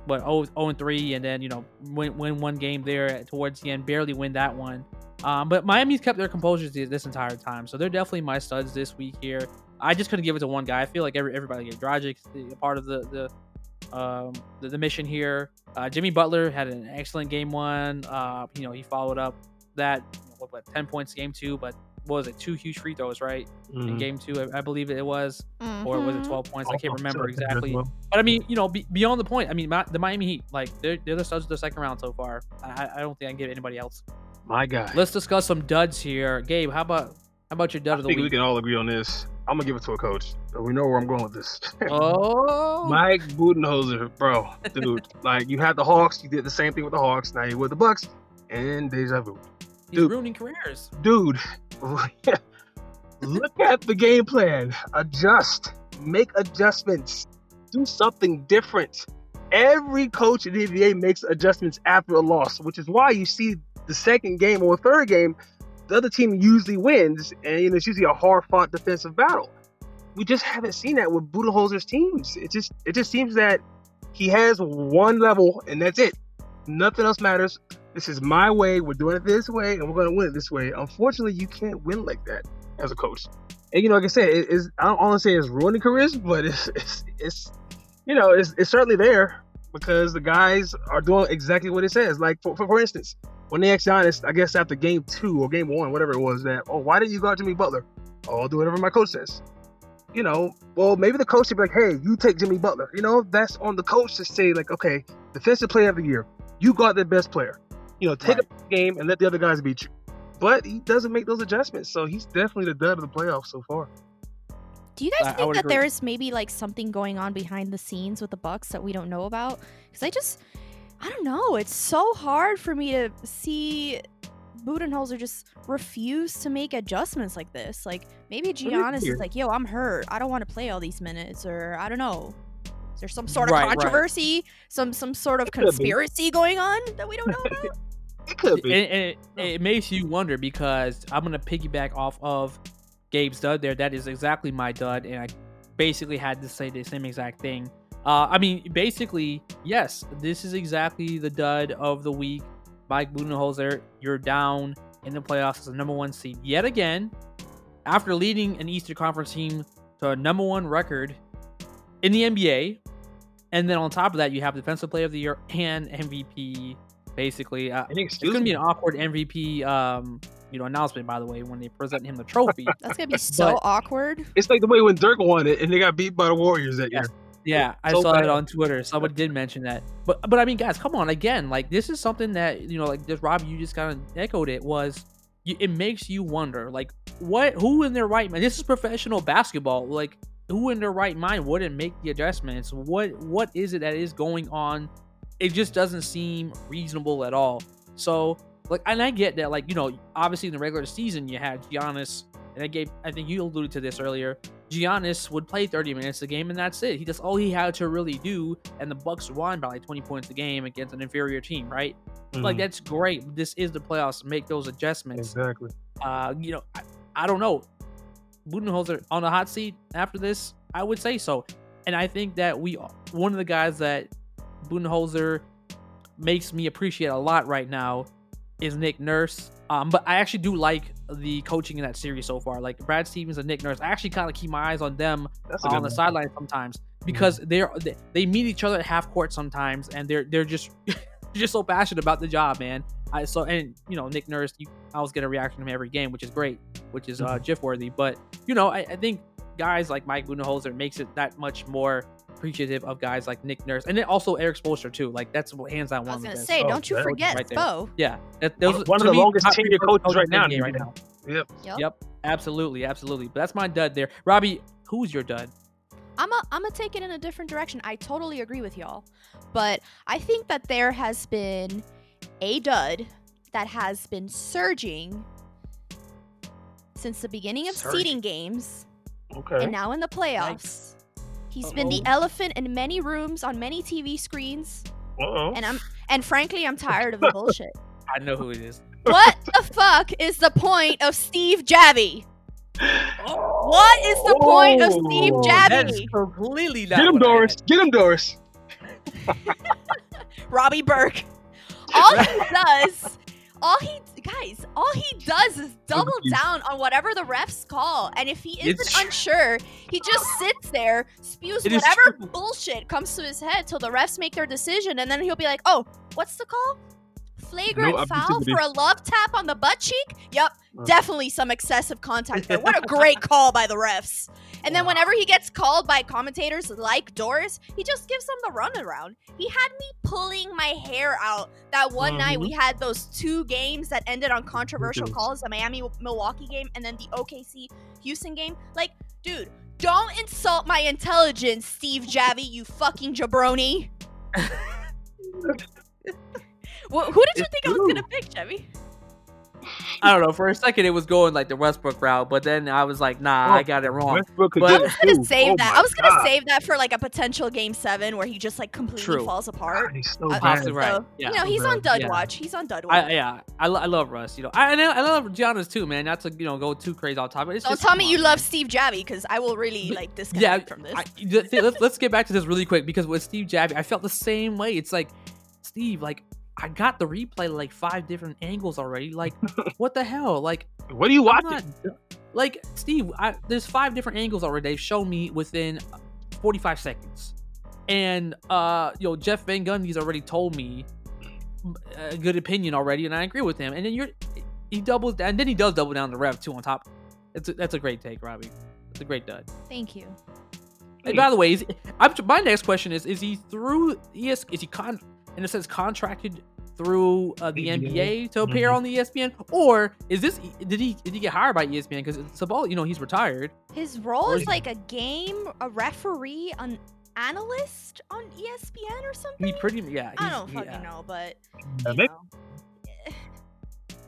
But 0, 0 and 3, and then, you know, win, win one game there towards the end, barely win that one. Um, but Miami's kept their composure th- this entire time, so they're definitely my studs this week here. I just couldn't give it to one guy. I feel like every, everybody gave Dragic a part of the the um, the, the mission here. Uh, Jimmy Butler had an excellent game one. Uh, you know, he followed up that you what, what, ten points game two, but what was it? Two huge free throws, right? In Mhm. game two, I, I believe it was, or was it Mhm. twelve points? I can't remember I exactly. well. But I mean, you know, be, beyond the point. I mean, my, the Miami Heat, like they're they're the studs of the second round so far. I, I don't think I can give anybody else. My guy. Let's discuss some duds here. Gabe, how about how about your dud I of the think we can all agree on this. I'm gonna give it to a coach. We know where I'm going with this. Oh, Mike Budenholzer, bro, dude. like you had the Hawks, you did the same thing with the Hawks. Now you're with the Bucks, and deja vu, he's dude. ruining careers. dude. look at the game plan. Adjust, make adjustments, do something different. Every coach in the NBA makes adjustments after a loss, which is why you see the second game or third game, the other team usually wins, and you know, it's usually a hard-fought defensive battle. We just haven't seen that with Budenholzer's teams. It just it just seems that he has one level and that's it. Nothing else matters. This is my way. We're doing it this way, and we're going to win it this way. Unfortunately, you can't win like that as a coach. And you know, like I said, it is I don't want to say it's ruining careers, but it's it's, it's you know it's, it's certainly there because the guys are doing exactly what it says. Like for, for for instance, when they asked Giannis, I guess after game two or game one, whatever it was, that oh why didn't you guard Jimmy Butler? Oh, I'll do whatever my coach says. You know, well maybe the coach should be like, hey, you take Jimmy Butler. You know, that's on the coach to say like, okay, defensive player of the year, you got the best player. You know, take Right. a game and let the other guys beat you. But he doesn't make those adjustments, so he's definitely the dud of the playoffs so far. Do you guys I- I think would that agree. there's maybe like something going on behind the scenes with the Bucks that we don't know about? Because I just, I don't know. It's so hard for me to see Budenholzer just refuse to make adjustments like this. Like maybe Giannis is like, "Yo, I'm hurt. I don't want to play all these minutes," or I don't know. Is there some sort of Right, right. controversy, some some sort of It conspiracy going on that we don't know about? It could be. and it, it makes you wonder because I'm gonna piggyback off of Gabe's dud there. That is exactly my dud, and I basically had to say the same exact thing. Uh, I mean, basically, yes, this is exactly the dud of the week. Mike Budenholzer, you're down in the playoffs as a number one seed yet again, after leading an Eastern Conference team to a number one record in the NBA. And then on top of that, you have Defensive Player of the Year and MVP. Basically, uh, it's gonna be an awkward MVP, um, you know, announcement. By the way, when they present him the trophy. That's gonna be so But- awkward. It's like the way when Dirk won it and they got beat by the Warriors that Yeah. year. Yeah, I So saw bad. it on Twitter. Someone did mention that, but but I mean, guys, come on, again, like this is something that you know, like just Rob, you just kind of echoed it. Was you, it makes you wonder, like what, who in their right mind? This is professional basketball. Like who in their right mind wouldn't make the adjustments? What what is it that is going on? It just doesn't seem reasonable at all. So like, and I get that, like you know, obviously in the regular season you had Giannis and I gave I think you alluded to this earlier. Giannis would play 30 minutes a game and that's it. He that's all he had to really do, and the Bucks won by like 20 points a game against an inferior team, right? Like Mhm. that's great. This is the playoffs. Make those adjustments. exactly. Uh, you know, I, I don't know. Budenholzer on the hot seat after this, I would say so. And I think that we one of the guys that Budenholzer makes me appreciate a lot right now is Nick Nurse. Um, but I actually do like the coaching in that series so far. Like Brad Stevens and Nick Nurse, I actually kind of keep my eyes on them on the sideline sometimes because they're they, they meet each other at half court sometimes, and they're they're just just so passionate about the job, man. I so and you know Nick Nurse, you, I was get a reaction from him every game, which is great, which is uh, GIF worthy. But you know, I, I think guys like Mike Budenholzer makes it that much more appreciative of guys like Nick Nurse, and then also Erik Spoelstra too. Like that's what hands down I one was gonna best. say, Oh, don't you that- forget right. Spo. Yeah, that, those, One- one of the me, longest top tenured three coaches right now the in NBA right now. Yep. Yep. Yep, absolutely, absolutely. But that's my dud there. Robbie, who's your dud? I'm a, I'm gonna take it in a different direction. I totally agree with y'all, but I think that there has been a dud that has been surging since the beginning of Surging. seeding games Okay. and now in the playoffs. He's been the elephant in many rooms on many TV screens, Uh-oh. and I'm and frankly I'm tired of the bullshit. I know who it is. What the fuck is the point of Steve Javie? What is the point of Steve Oh, That is Javie? completely not Get him, Doris. Get him, Doris. Robbie Burke. All he does, all he guys, all he does is double down on whatever the refs call. And if he isn't unsure, he just sits there, spews It whatever bullshit comes to his head till the refs make their decision, and then he'll be like, "Oh, what's the call? Flagrant No foul for a love tap on the butt cheek? Yep. Definitely some excessive contact there. What a great call by the refs. And then whenever he gets called by commentators like Doris, he just gives them the runaround. He had me pulling my hair out that one night we had those two games that ended on controversial calls, the Miami Milwaukee game and then the OKC Houston game. Like, dude, don't insult my intelligence, Steve Javie, you fucking jabroni. Wh- who did you It's think I was gonna pick, Chevy? I don't know. For a second, it was going like the Westbrook route, but then I was like, nah, Oh, I got it wrong. Westbrook could But- I was gonna save Oh that. I was gonna God. save that for like a potential game seven where he just like completely True. falls apart. God, he's so Uh, bad. Possibly right. Yeah. you know, he's so on bad. dud Yeah. watch. He's on dud watch. I, yeah, I, I love Russ. You know, I, I know- I love Giannis too, man. Not to you know go too crazy off topic. It's Don't just, tell me on, you man. love Steve Javie because I will really like Yeah, disconnect from this. I, th- th- let's, let's get back to this really quick because with Steve Javie, I felt the same way. It's like, Steve, like I got the replay like five different angles already. Like, what the hell? Like, What are you I'm watching? not, like Steve, I, there's five different angles already. They've shown me within 45 seconds, and uh, you know Jeff Van Gundy's already told me a good opinion already, and I agree with him. And then you're he doubles down, and then he does double down the rev too on top. That's a, that's a great take, Robbie. It's a great dud. Thank you. And by the way, is, I'm, my next question is: Is he through ES? Is he con? In a sense, contracted through uh, the NBA? NBA to appear Mhm. on the ESPN, or is this? Did he did he get hired by ESPN? Because Sabal, you know, he's retired. His role is is- like a game, a referee, an analyst on ESPN or something. He pretty yeah. I don't fucking yeah. know, but you know.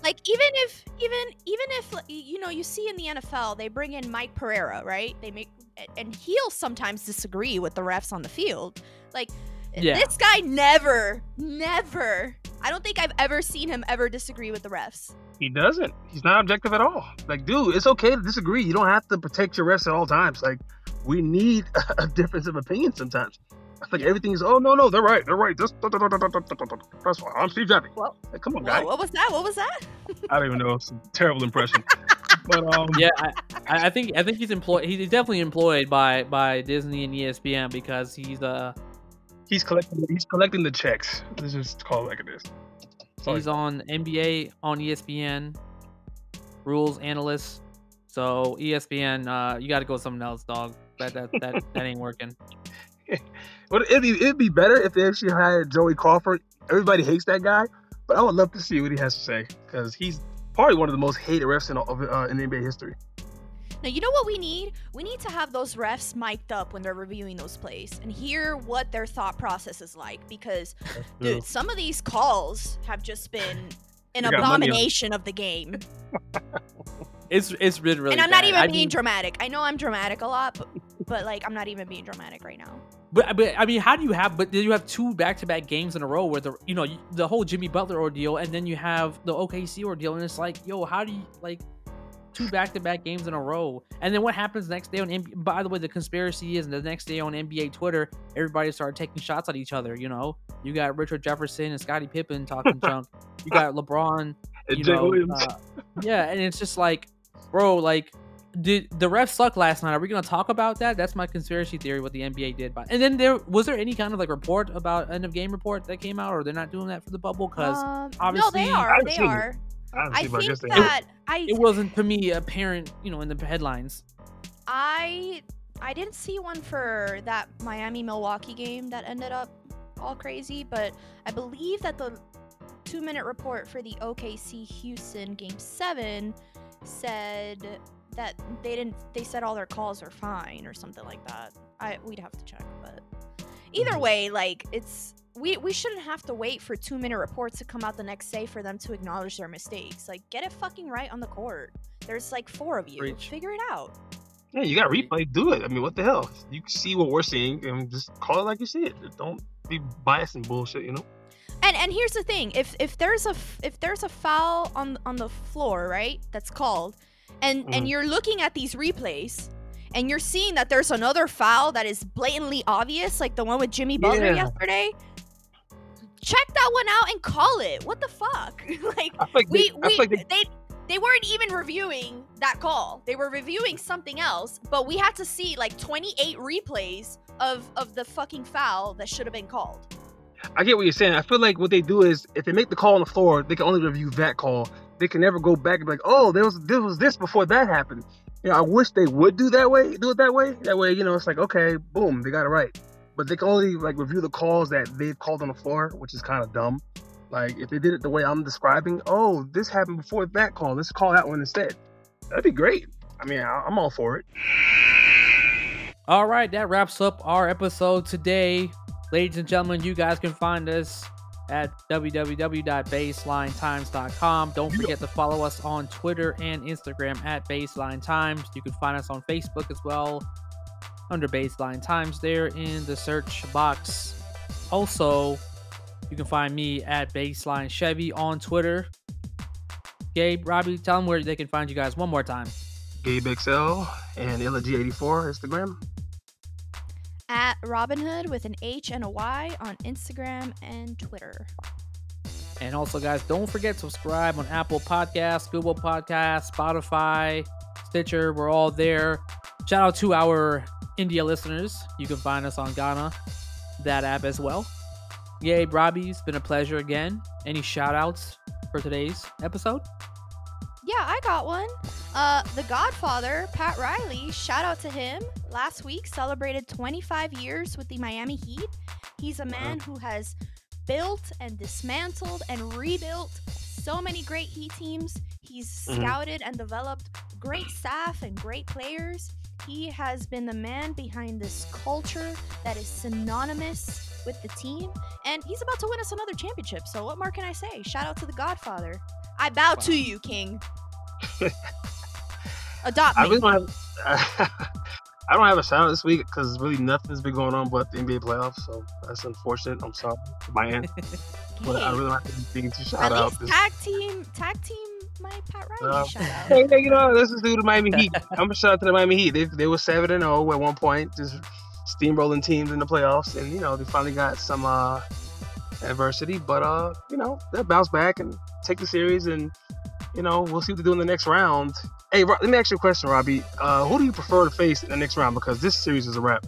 like even if even even if you know you see in the NFL they bring in Mike Pereira, right? They make and he'll sometimes disagree with the refs on the field. Like Yeah. this guy never never I don't think I've ever seen him ever disagree with the refs. He doesn't. He's not objective at all. Like, dude, it's okay to disagree. You don't have to protect your refs at all times. Like, we need a difference of opinion sometimes. I think everything's, oh, no, no, they're right. They're right. That's, that's why I'm Steve Javie. Well, Like, come on, Whoa, guy. what was that? What was that? I don't even know. It's a terrible impression. but, um, Yeah, I, I I think I think he's employed. He's definitely employed by by Disney and ESPN because he's uh he's collecting he's collecting the checks. Let's just call it like it is. Sorry. he's on NBA on ESPN, rules analyst. So ESPN, uh, you got to go with something else, dog. That that that, that ain't working. Well, it'd be it'd be better if they actually hired Joey Crawford. Everybody hates that guy, but I would love to see what he has to say because he's probably one of the most hated refs in uh, in NBA history. Now, you know what we need? We need to have those refs mic'd up when they're reviewing those plays and hear what their thought process is like because, dude, some of these calls have just been an They got money on it. abomination of the game. it's it's been really. and I'm not even I being mean, dramatic. I know I'm dramatic a lot, but, but like I'm not even being dramatic right now. But, but I mean, how do you have? But then you have two back-to-back games in a row where the you know the whole Jimmy Butler ordeal, and then you have the OKC ordeal, and it's like, yo, how do you like two back-to-back games in a row? And then what happens next day on? NBA, by the way, the conspiracy is the next day on NBA Twitter, everybody started taking shots at each other. You know, you got Richard Jefferson and Scottie Pippen talking junk. You got LeBron. And You Jay know, Williams. uh, yeah, and it's just like, bro, like did the refs suck last night? Are we gonna talk about that? That's my conspiracy theory. What the NBA did, but and then there was there any kind of like report about end of game report that came out, or they're not doing that for the bubble because Um, no, obviously- they are. They are. I, I seen, but I think guess they that I it wasn't to me apparent, you know, in the headlines. I I didn't see one for that Miami Milwaukee game that ended up all crazy, but I believe that the two minute report for the OKC Houston game seven said that they didn't they said all their calls are fine or something like that. I we'd have to check, but either way, like it's we we shouldn't have to wait for two minute reports to come out the next day for them to acknowledge their mistakes. Like get it fucking right on the court. There's like four of you. Preach. Figure it out. Yeah, you got replay. Do it. I mean, what the hell? You see what we're seeing and just call it like you see it. Don't be biased and bullshit. You know. And and here's the thing: if if there's a if there's a foul on on the floor, right, that's called, and and Mhm. you're looking at these replays, and you're seeing that there's another foul that is blatantly obvious, like the one with Jimmy Butler Yeah. yesterday. Check that one out and call it. What the fuck? like like we they, we like they, they they weren't even reviewing that call. They were reviewing something else, but we had to see like 28 replays of of the fucking foul that should have been called. I get what you're saying. I feel like what they do is if they make the call on the floor, they can only review that call. They can never go back and be like, oh, there was there was this before that happened. You know, I wish they would do that way, do it that way. That way, you know, it's like okay, boom, they got it right. But they can only like review the calls that they've called on the floor, which is kind of dumb. Like if they did it the way I'm describing, oh, this happened before that call. Let's call that one instead. That'd be great. I mean, I'm all for it. All right, that wraps up our episode today. Ladies and gentlemen, you guys can find us at www.baselinetimes.com. Don't forget to follow us on Twitter and Instagram at Baseline Times. You can find us on Facebook as well under Baseline Times there in the search box. Also, you can find me at Baseline Chevy on Twitter. Gabe, Robbie, tell them where they can find you guys one more time. Gabe XL and Illa-G84 Instagram. At Robinhood with an H and a Y on Instagram and Twitter. And also, guys, don't forget to subscribe on Apple Podcasts, Google Podcasts, Spotify, Stitcher. We're all there. Shout out to our India listeners. You can find us on Gaana, that app as well. Yay, Robbie, it's been a pleasure again. Any shout outs for today's episode? Yeah, I got one. Uh, the Godfather, Pat Riley, shout out to him. Last week celebrated 25 years with the Miami Heat. He's a man who has built and dismantled and rebuilt so many great Heat teams. He's Mhm. scouted and developed great staff and great players. He has been the man behind this culture that is synonymous with the team, and he's about to win us another championship. So, what more can I say? Shout out to the Godfather. I bow to you, King. Adopt I really don't have. I don't have a shout out this week because really nothing's been going on but the NBA playoffs. So that's unfortunate. I'm sorry my end, but I really don't have anything to at shout out. least This, tag team, tag team, my Pat Riley Uh, shout out. hey, you know, let's just do the Miami Heat. I'm gonna shout out to the Miami Heat. They they were seven and zero at one point, just steamrolling teams in the playoffs, and you know they finally got some uh, adversity, but uh, you know they'll bounce back and take the series, and you know we'll see what they do in the next round. Hey, let me ask you a question, Robbie. Uh, who do you prefer to face in the next round? Because this series is a wrap.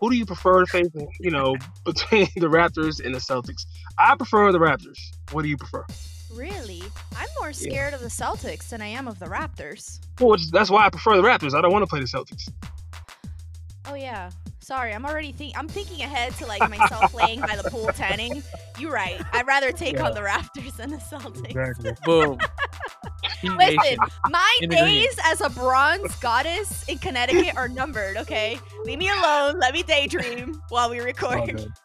Who do you prefer to face? You know, between the Raptors and the Celtics. I prefer the Raptors. What do you prefer? Really? I'm more scared of the Celtics than I am of the Raptors. Well, that's why I prefer the Raptors. I don't want to play the Celtics. Oh yeah. Sorry, I'm already think I'm thinking ahead to like myself laying by the pool tanning. You're right. I'd rather take Yeah. on the Raptors than the Celtics. Boom. Heat Listen, my In days as a bronze goddess in Connecticut are numbered, okay? Leave me alone. Let me daydream while we record.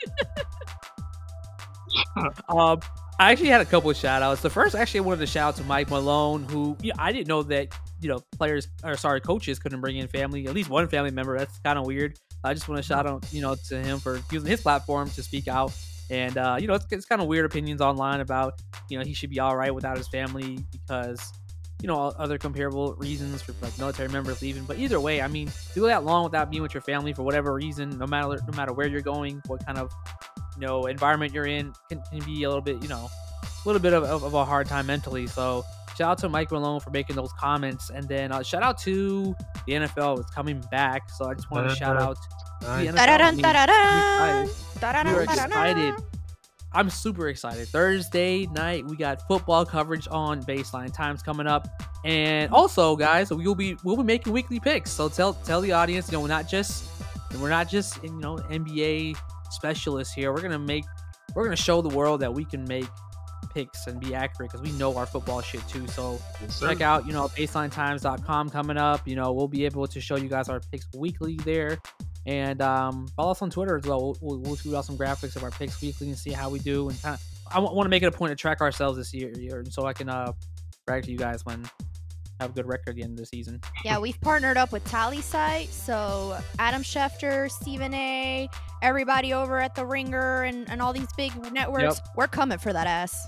Um, I actually had a couple of shout outs. The first, actually, I wanted to shout out to Mike Malone, who you know, I didn't know that you know players or sorry coaches couldn't bring in family, at least one family member. That's kind of weird. I just want to shout out you know to him for using his platform to speak out. And uh, you know, it's, it's kind of weird opinions online about you know he should be all right without his family because you know other comparable reasons for like military members leaving. But either way, I mean, go that long without being with your family for whatever reason, no matter no matter where you're going, what kind of you know environment you're in, can, can be a little bit you know a little bit of, of, of a hard time mentally. So shout out to Mike Malone for making those comments, and then uh, shout out to the NFL is coming back. So I just want to shout out to the NFL. Da-da-dun, da-da-dun. Da-da-dun, We're excited. I'm super excited. Thursday night, we got football coverage on Baseline. Times coming up, and also, guys, we will be we'll be making weekly picks. So tell tell the audience, you know, we're not just we're not just you know NBA specialists here. We're gonna make we're gonna show the world that we can make picks and be accurate because we know our football shit too. So Yes, check out you know baselinetimes.com coming up you know we'll be able to show you guys our picks weekly there and um, follow us on twitter as well we'll, we'll, we'll tweet out some graphics of our picks weekly and see how we do and kind of i want to make it a point to track ourselves this year, year so i can uh brag to you guys when have a good record at the end of the season Yeah, we've partnered up with Tallysight, so Adam Schefter, Stephen A, everybody over at the Ringer and, and all these big networks, we're coming for that ass.